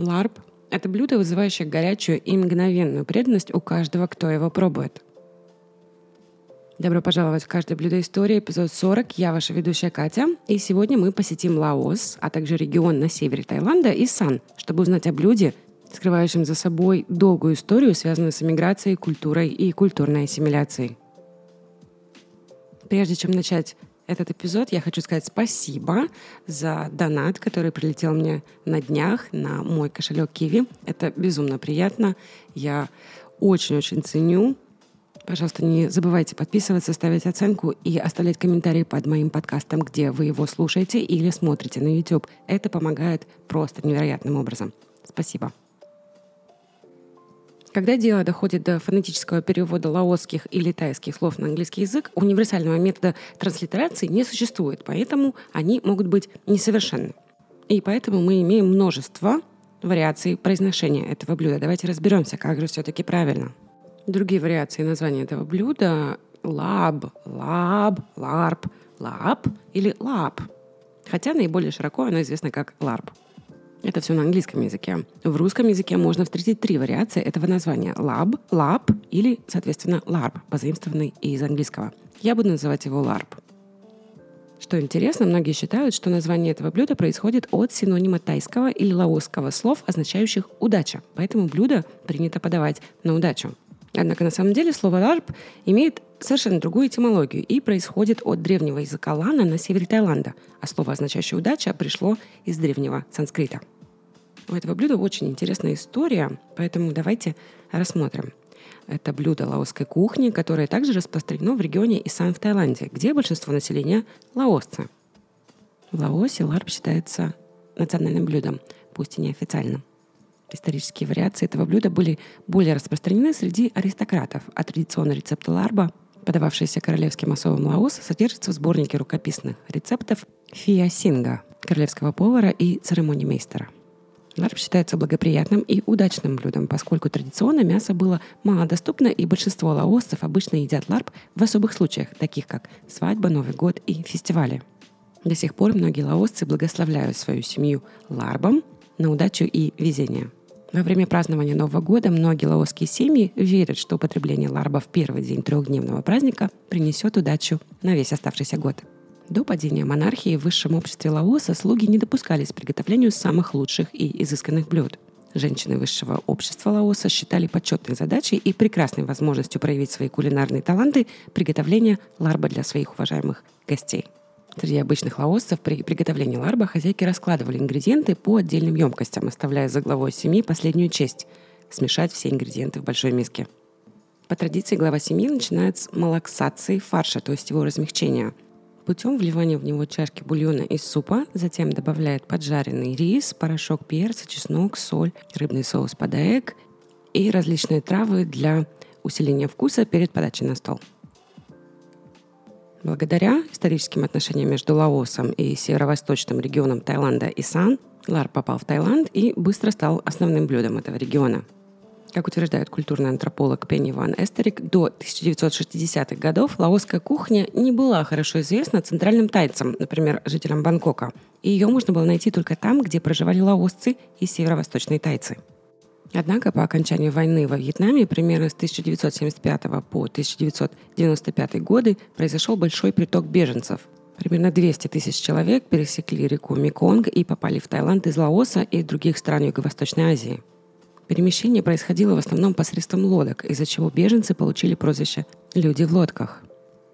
Ларп – это блюдо, вызывающее горячую и мгновенную преданность у каждого, кто его пробует. Добро пожаловать в «Каждое блюдо истории», эпизод 40. Я ваша ведущая Катя. И сегодня мы посетим Лаос, а также регион на севере Таиланда и Сан, чтобы узнать о блюде, скрывающем за собой долгую историю, связанную с эмиграцией, культурой и культурной ассимиляцией. Прежде чем начать этот эпизод, я хочу сказать спасибо за донат, который прилетел мне на днях на мой кошелек Киви. Это безумно приятно. Я очень-очень ценю. Пожалуйста, не забывайте подписываться, ставить оценку и оставлять комментарии под моим подкастом, где вы его слушаете или смотрите на YouTube. Это помогает просто невероятным образом. Спасибо. Когда дело доходит до фонетического перевода лаосских или тайских слов на английский язык, универсального метода транслитерации не существует, поэтому они могут быть несовершенны. И поэтому мы имеем множество вариаций произношения этого блюда. Давайте разберемся, как же все-таки правильно. Другие вариации названия этого блюда – лаб, лаб, ларп, лап или лап. Хотя наиболее широко оно известно как ларп. Это все на английском языке. В русском языке можно встретить три вариации этого названия. Лаб, лаб или, соответственно, ларп, позаимствованный из английского. Я буду называть его ларп. Что интересно, многие считают, что название этого блюда происходит от синонима тайского или лаосского слов, означающих «удача». Поэтому блюдо принято подавать на удачу. Однако на самом деле слово «ларп» имеет совершенно другую этимологию и происходит от древнего языка лана на севере Таиланда, а слово, означающее «удача», пришло из древнего санскрита. У этого блюда очень интересная история, поэтому давайте рассмотрим. Это блюдо лаосской кухни, которое также распространено в регионе Исан в Таиланде, где большинство населения – лаосцы. В Лаосе ларп считается национальным блюдом, пусть и неофициальным. Исторические вариации этого блюда были более распространены среди аристократов, а традиционный рецепт ларба, подававшийся королевским особам Лаоса, содержится в сборнике рукописных рецептов Фия Синга, королевского повара и церемонимейстера. Ларб считается благоприятным и удачным блюдом, поскольку традиционно мясо было малодоступно, и большинство лаосцев обычно едят ларб в особых случаях, таких как свадьба, Новый год и фестивали. До сих пор многие лаосцы благословляют свою семью ларбом на удачу и везение – во время празднования Нового года многие лаосские семьи верят, что употребление ларба в первый день трехдневного праздника принесет удачу на весь оставшийся год. До падения монархии в высшем обществе Лаоса слуги не допускались к приготовлению самых лучших и изысканных блюд. Женщины высшего общества Лаоса считали почетной задачей и прекрасной возможностью проявить свои кулинарные таланты приготовления ларба для своих уважаемых гостей – Среди обычных лаосцев при приготовлении ларба хозяйки раскладывали ингредиенты по отдельным емкостям, оставляя за главой семьи последнюю честь – смешать все ингредиенты в большой миске. По традиции глава семьи начинает с малаксации фарша, то есть его размягчения. Путем вливания в него чашки бульона из супа, затем добавляет поджаренный рис, порошок перца, чеснок, соль, рыбный соус подаек и различные травы для усиления вкуса перед подачей на стол. Благодаря историческим отношениям между Лаосом и северо-восточным регионом Таиланда и Сан, лар попал в Таиланд и быстро стал основным блюдом этого региона. Как утверждает культурный антрополог Пенни Ван Эстерик, до 1960-х годов лаосская кухня не была хорошо известна центральным тайцам, например, жителям Бангкока, и ее можно было найти только там, где проживали лаосцы и северо-восточные тайцы – Однако по окончанию войны во Вьетнаме примерно с 1975 по 1995 годы произошел большой приток беженцев. Примерно 200 тысяч человек пересекли реку Меконг и попали в Таиланд из Лаоса и других стран Юго-Восточной Азии. Перемещение происходило в основном посредством лодок, из-за чего беженцы получили прозвище «люди в лодках».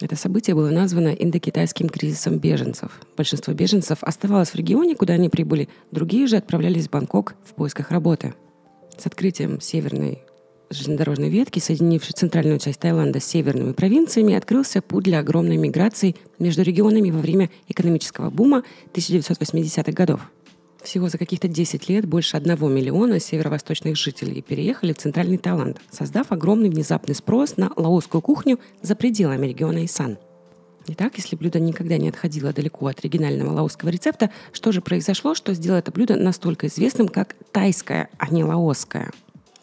Это событие было названо индокитайским кризисом беженцев. Большинство беженцев оставалось в регионе, куда они прибыли, другие же отправлялись в Бангкок в поисках работы – с открытием северной железнодорожной ветки, соединившей центральную часть Таиланда с северными провинциями, открылся путь для огромной миграции между регионами во время экономического бума 1980-х годов. Всего за каких-то 10 лет больше одного миллиона северо-восточных жителей переехали в центральный Таиланд, создав огромный внезапный спрос на лаосскую кухню за пределами региона Исан – Итак, если блюдо никогда не отходило далеко от оригинального лаосского рецепта, что же произошло, что сделало это блюдо настолько известным, как тайское, а не лаосское?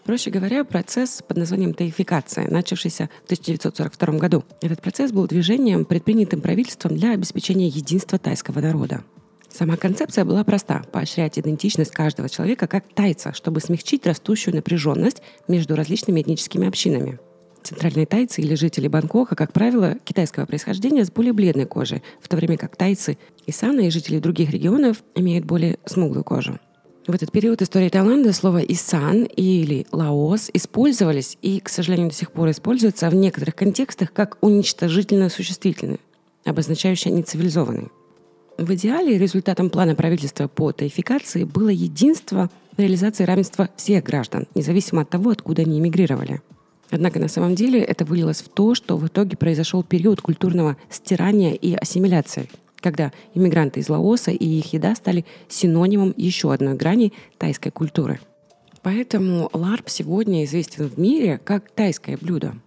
Проще говоря, процесс под названием таификация, начавшийся в 1942 году. Этот процесс был движением, предпринятым правительством для обеспечения единства тайского народа. Сама концепция была проста – поощрять идентичность каждого человека как тайца, чтобы смягчить растущую напряженность между различными этническими общинами. Центральные тайцы или жители Бангкока, как правило, китайского происхождения с более бледной кожей, в то время как тайцы и саны и жители других регионов имеют более смуглую кожу. В этот период истории Таиланда слово «исан» или «лаос» использовались и, к сожалению, до сих пор используются в некоторых контекстах как уничтожительно существительное, обозначающее нецивилизованный. В идеале результатом плана правительства по тайфикации было единство в реализации равенства всех граждан, независимо от того, откуда они эмигрировали. Однако на самом деле это вылилось в то, что в итоге произошел период культурного стирания и ассимиляции, когда иммигранты из Лаоса и их еда стали синонимом еще одной грани тайской культуры. Поэтому ларп сегодня известен в мире как тайское блюдо –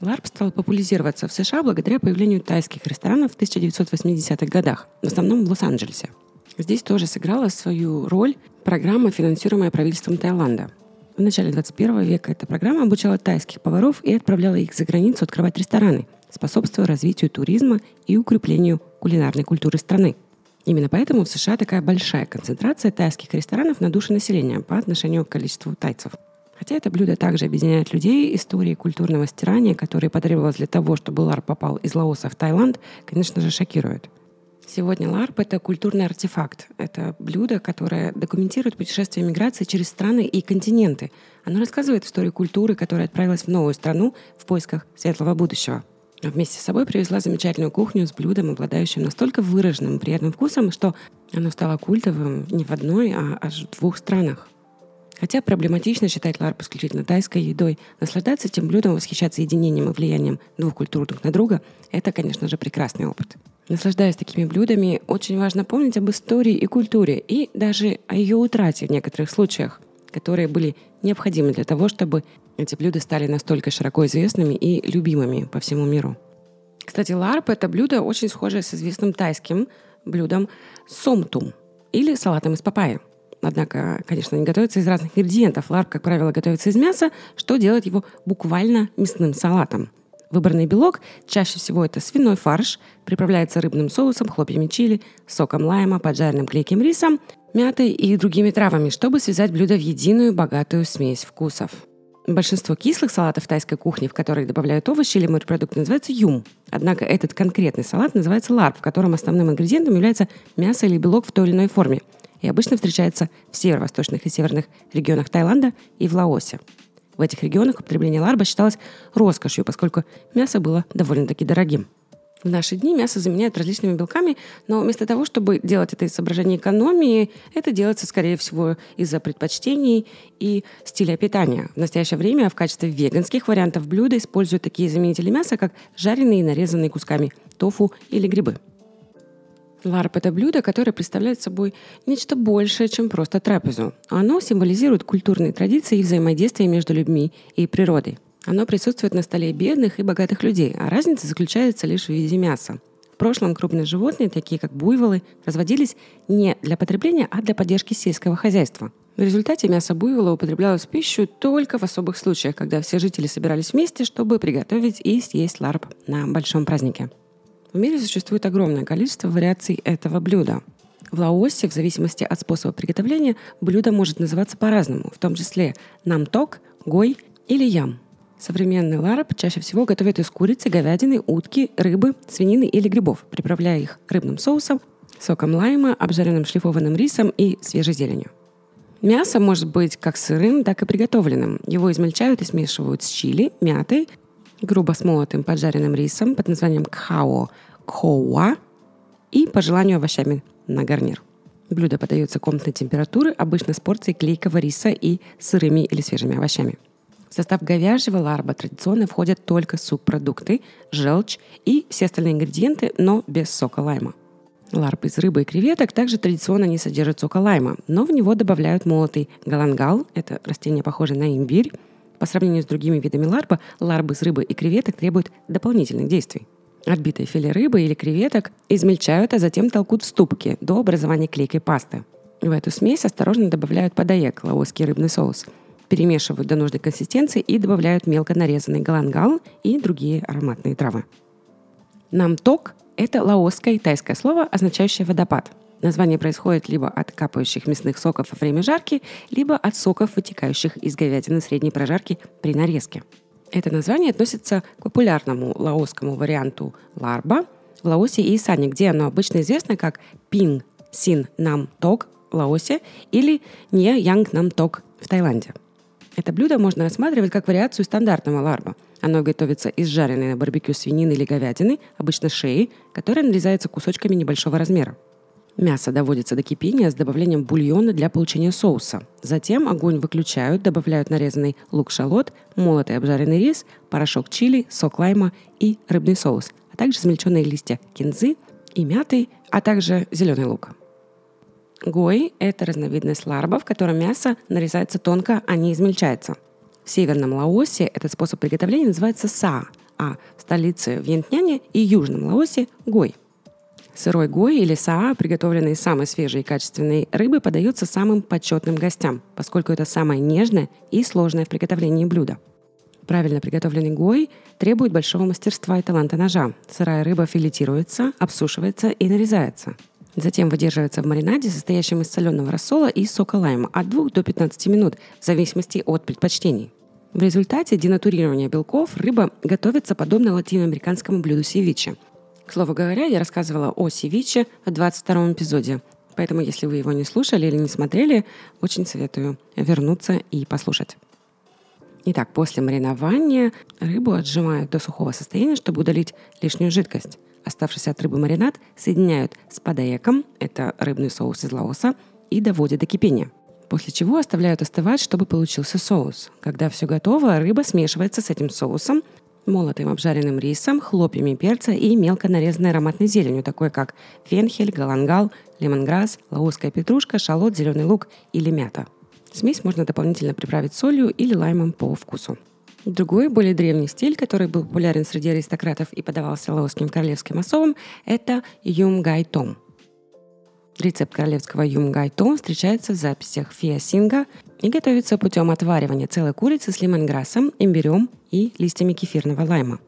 Ларп стал популяризироваться в США благодаря появлению тайских ресторанов в 1980-х годах, в основном в Лос-Анджелесе. Здесь тоже сыграла свою роль программа, финансируемая правительством Таиланда. В начале 21 века эта программа обучала тайских поваров и отправляла их за границу открывать рестораны, способствуя развитию туризма и укреплению кулинарной культуры страны. Именно поэтому в США такая большая концентрация тайских ресторанов на душу населения по отношению к количеству тайцев – Хотя это блюдо также объединяет людей, истории культурного стирания, которые потребовалось для того, чтобы ларп попал из Лаоса в Таиланд, конечно же, шокирует. Сегодня ларп — это культурный артефакт. Это блюдо, которое документирует путешествие миграции через страны и континенты. Оно рассказывает историю культуры, которая отправилась в новую страну в поисках светлого будущего. Вместе с собой привезла замечательную кухню с блюдом, обладающим настолько выраженным приятным вкусом, что оно стало культовым не в одной, а аж в двух странах. Хотя проблематично считать ларп исключительно тайской едой, наслаждаться этим блюдом, восхищаться единением и влиянием двух культур друг на друга – это, конечно же, прекрасный опыт. Наслаждаясь такими блюдами, очень важно помнить об истории и культуре, и даже о ее утрате в некоторых случаях, которые были необходимы для того, чтобы эти блюда стали настолько широко известными и любимыми по всему миру. Кстати, ларп – это блюдо очень схожее с известным тайским блюдом сомтум или салатом из папайи – Однако, конечно, они готовятся из разных ингредиентов. Ларп, как правило, готовится из мяса, что делает его буквально мясным салатом. Выбранный белок чаще всего это свиной фарш, приправляется рыбным соусом, хлопьями чили, соком лайма, поджаренным клейким рисом, мятой и другими травами, чтобы связать блюдо в единую богатую смесь вкусов. Большинство кислых салатов тайской кухни, в которые добавляют овощи или морепродукты, называется юм. Однако этот конкретный салат называется ларп, в котором основным ингредиентом является мясо или белок в той или иной форме – и обычно встречается в северо-восточных и северных регионах Таиланда и в Лаосе. В этих регионах употребление ларба считалось роскошью, поскольку мясо было довольно-таки дорогим. В наши дни мясо заменяют различными белками, но вместо того, чтобы делать это из соображений экономии, это делается, скорее всего, из-за предпочтений и стиля питания. В настоящее время в качестве веганских вариантов блюда используют такие заменители мяса, как жареные и нарезанные кусками тофу или грибы. Ларп – это блюдо, которое представляет собой нечто большее, чем просто трапезу. Оно символизирует культурные традиции и взаимодействие между людьми и природой. Оно присутствует на столе бедных и богатых людей, а разница заключается лишь в виде мяса. В прошлом крупные животные, такие как буйволы, разводились не для потребления, а для поддержки сельского хозяйства. В результате мясо буйвола употреблялось в пищу только в особых случаях, когда все жители собирались вместе, чтобы приготовить и съесть ларп на большом празднике. В мире существует огромное количество вариаций этого блюда. В Лаосе, в зависимости от способа приготовления, блюдо может называться по-разному, в том числе намток, гой или ям. Современный ларап чаще всего готовят из курицы, говядины, утки, рыбы, свинины или грибов, приправляя их рыбным соусом, соком лайма, обжаренным шлифованным рисом и свежей зеленью. Мясо может быть как сырым, так и приготовленным. Его измельчают и смешивают с чили, мятой, грубо смолотым поджаренным рисом под названием кхао, кхоуа и по желанию овощами на гарнир. Блюдо подается комнатной температуры, обычно с порцией клейкого риса и сырыми или свежими овощами. В состав говяжьего ларба традиционно входят только субпродукты, желчь и все остальные ингредиенты, но без сока лайма. Ларб из рыбы и креветок также традиционно не содержит сока лайма, но в него добавляют молотый галангал, это растение, похожее на имбирь, по сравнению с другими видами ларпа, ларбы с рыбы и креветок требуют дополнительных действий. Отбитое филе рыбы или креветок измельчают, а затем толкут в ступке до образования клейкой пасты. В эту смесь осторожно добавляют подаек, лаосский рыбный соус, перемешивают до нужной консистенции и добавляют мелко нарезанный галангал и другие ароматные травы. Намток – это лаосское и тайское слово, означающее «водопад». Название происходит либо от капающих мясных соков во время жарки, либо от соков, вытекающих из говядины средней прожарки при нарезке. Это название относится к популярному лаосскому варианту ларба в Лаосе и Исане, где оно обычно известно как пинг син нам ток в Лаосе или не янг нам ток в Таиланде. Это блюдо можно рассматривать как вариацию стандартного ларба. Оно готовится из жареной на барбекю свинины или говядины, обычно шеи, которая нарезается кусочками небольшого размера. Мясо доводится до кипения с добавлением бульона для получения соуса. Затем огонь выключают, добавляют нарезанный лук-шалот, молотый обжаренный рис, порошок чили, сок лайма и рыбный соус, а также смельченные листья кинзы и мяты, а также зеленый лук. Гой – это разновидность ларба, в котором мясо нарезается тонко, а не измельчается. В северном Лаосе этот способ приготовления называется са, а в столице Вьентняне и южном Лаосе – гой – Сырой гой или саа, приготовленный из самой свежей и качественной рыбы, подается самым почетным гостям, поскольку это самое нежное и сложное в приготовлении блюдо. Правильно приготовленный гой требует большого мастерства и таланта ножа. Сырая рыба филетируется, обсушивается и нарезается. Затем выдерживается в маринаде, состоящем из соленого рассола и сока лайма от 2 до 15 минут, в зависимости от предпочтений. В результате денатурирования белков рыба готовится подобно латиноамериканскому блюду севиче, к слову говоря, я рассказывала о севиче в 22 эпизоде. Поэтому, если вы его не слушали или не смотрели, очень советую вернуться и послушать. Итак, после маринования рыбу отжимают до сухого состояния, чтобы удалить лишнюю жидкость. Оставшийся от рыбы маринад соединяют с падаеком, это рыбный соус из лаоса, и доводят до кипения. После чего оставляют остывать, чтобы получился соус. Когда все готово, рыба смешивается с этим соусом, молотым обжаренным рисом, хлопьями перца и мелко нарезанной ароматной зеленью, такой как фенхель, галангал, лемонграсс, лаосская петрушка, шалот, зеленый лук или мята. Смесь можно дополнительно приправить солью или лаймом по вкусу. Другой, более древний стиль, который был популярен среди аристократов и подавался лаосским королевским особам, это юм гай том – Рецепт королевского юмгайто встречается в записях фиасинга и готовится путем отваривания целой курицы с лимонграссом, имбирем и листьями кефирного лайма.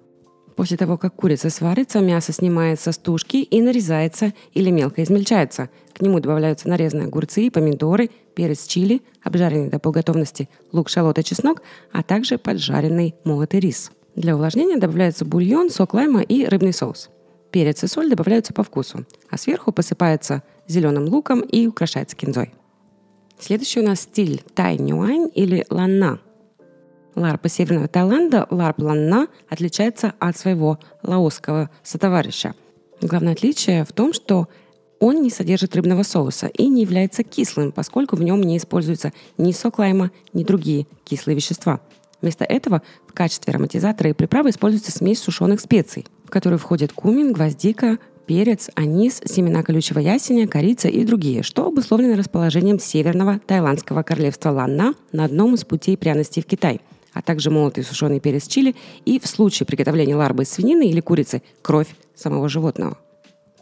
После того, как курица сварится, мясо снимается с тушки и нарезается или мелко измельчается. К нему добавляются нарезанные огурцы, помидоры, перец чили, обжаренный до полготовности лук, шалот и чеснок, а также поджаренный молотый рис. Для увлажнения добавляется бульон, сок лайма и рыбный соус. Перец и соль добавляются по вкусу, а сверху посыпается зеленым луком и украшается кинзой. Следующий у нас стиль тай нюань или ланна. Ларпа северного Таиланда, ларп ланна, отличается от своего лаосского сотоварища. Главное отличие в том, что он не содержит рыбного соуса и не является кислым, поскольку в нем не используется ни сок лайма, ни другие кислые вещества. Вместо этого в качестве ароматизатора и приправы используется смесь сушеных специй, в которую входят кумин, гвоздика, перец, анис, семена колючего ясеня, корица и другие, что обусловлено расположением северного тайландского королевства Ланна на одном из путей пряностей в Китай, а также молотый сушеный перец чили и в случае приготовления ларбы из свинины или курицы кровь самого животного.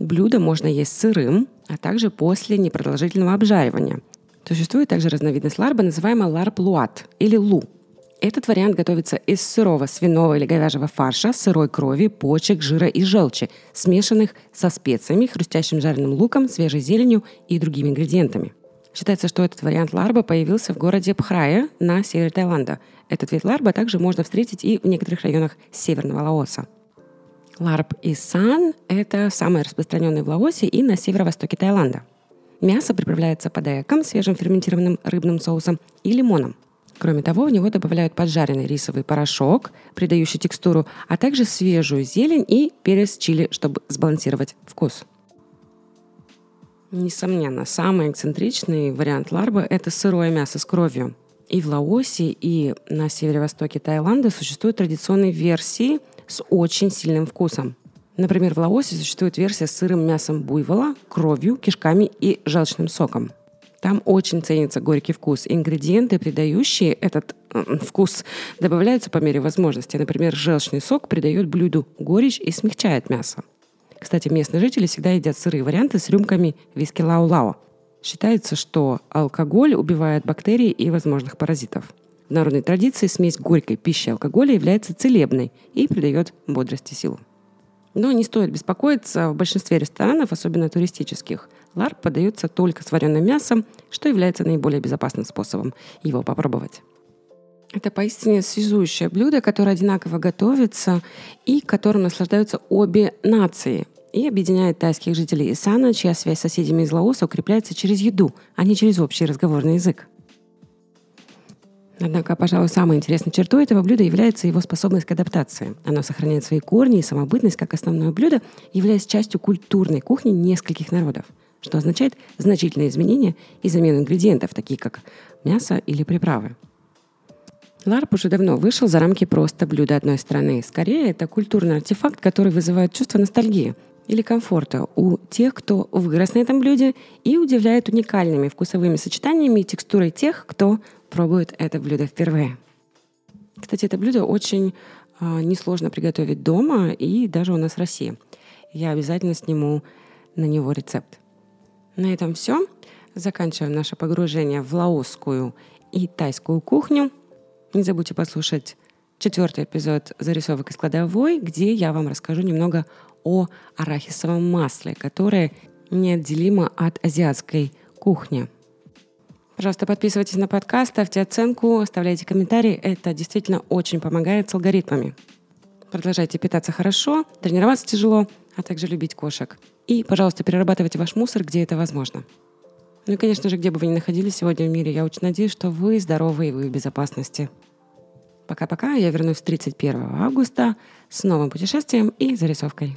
Блюдо можно есть сырым, а также после непродолжительного обжаривания. Существует также разновидность ларбы, называемая ларб луат или лу – этот вариант готовится из сырого свиного или говяжьего фарша, сырой крови, почек, жира и желчи, смешанных со специями, хрустящим жареным луком, свежей зеленью и другими ингредиентами. Считается, что этот вариант ларба появился в городе Пхрая на севере Таиланда. Этот вид ларба также можно встретить и в некоторых районах северного Лаоса. Ларб и сан – это самый распространенный в Лаосе и на северо-востоке Таиланда. Мясо приправляется подайком, свежим ферментированным рыбным соусом и лимоном. Кроме того, в него добавляют поджаренный рисовый порошок, придающий текстуру, а также свежую зелень и перец чили, чтобы сбалансировать вкус. Несомненно, самый эксцентричный вариант ларбы – это сырое мясо с кровью. И в Лаосе, и на северо-востоке Таиланда существуют традиционные версии с очень сильным вкусом. Например, в Лаосе существует версия с сырым мясом буйвола, кровью, кишками и желчным соком – там очень ценится горький вкус. Ингредиенты, придающие этот вкус, добавляются по мере возможности. Например, желчный сок придает блюду горечь и смягчает мясо. Кстати, местные жители всегда едят сырые варианты с рюмками виски лау-лао. Считается, что алкоголь убивает бактерии и возможных паразитов. В народной традиции смесь горькой пищи и алкоголя является целебной и придает бодрости силу. Но не стоит беспокоиться, в большинстве ресторанов, особенно туристических, Ларп подается только с вареным мясом, что является наиболее безопасным способом его попробовать. Это поистине связующее блюдо, которое одинаково готовится и которым наслаждаются обе нации. И объединяет тайских жителей Исана, чья связь с соседями из Лаоса укрепляется через еду, а не через общий разговорный язык. Однако, пожалуй, самой интересной чертой этого блюда является его способность к адаптации. Оно сохраняет свои корни и самобытность как основное блюдо, являясь частью культурной кухни нескольких народов, что означает значительные изменения и замену ингредиентов, такие как мясо или приправы. Ларп уже давно вышел за рамки просто блюда одной страны. Скорее, это культурный артефакт, который вызывает чувство ностальгии или комфорта у тех, кто вырос на этом блюде и удивляет уникальными вкусовыми сочетаниями и текстурой тех, кто пробует это блюдо впервые. Кстати, это блюдо очень э, несложно приготовить дома и даже у нас в России. Я обязательно сниму на него рецепт. На этом все. Заканчиваем наше погружение в лаосскую и тайскую кухню – не забудьте послушать четвертый эпизод «Зарисовок из кладовой», где я вам расскажу немного о арахисовом масле, которое неотделимо от азиатской кухни. Пожалуйста, подписывайтесь на подкаст, ставьте оценку, оставляйте комментарии. Это действительно очень помогает с алгоритмами. Продолжайте питаться хорошо, тренироваться тяжело, а также любить кошек. И, пожалуйста, перерабатывайте ваш мусор, где это возможно. Ну и, конечно же, где бы вы ни находились сегодня в мире, я очень надеюсь, что вы здоровы и вы в безопасности. Пока-пока, я вернусь 31 августа с новым путешествием и зарисовкой.